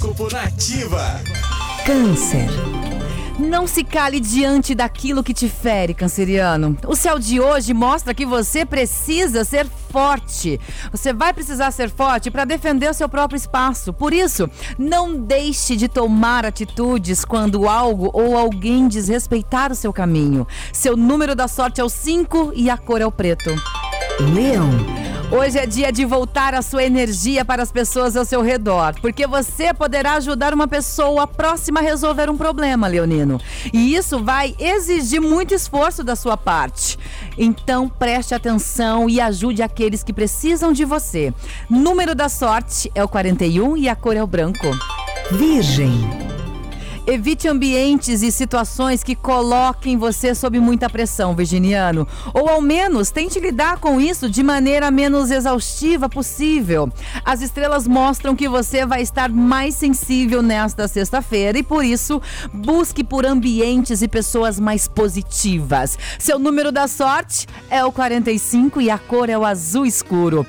Horóscopo Nativa. Câncer. Não se cale diante daquilo que te fere, canceriano. O céu de hoje mostra que você precisa ser forte. Você vai precisar ser forte para defender o seu próprio espaço. Por isso, não deixe de tomar atitudes quando algo ou alguém desrespeitar o seu caminho. Seu número da sorte é o 5 e a cor é o preto. Leão. Hoje é dia de voltar a sua energia para as pessoas ao seu redor, porque você poderá ajudar uma pessoa próxima a resolver um problema, Leonino. E isso vai exigir muito esforço da sua parte. Então preste atenção e ajude aqueles que precisam de você. Número da sorte é o 41 e a cor é o branco. Virgem. Evite ambientes e situações que coloquem você sob muita pressão, virginiano. Ou ao menos tente lidar com isso de maneira menos exaustiva possível. As estrelas mostram que você vai estar mais sensível nesta sexta-feira e por isso busque por ambientes e pessoas mais positivas. Seu número da sorte é o 45 e a cor é o azul escuro.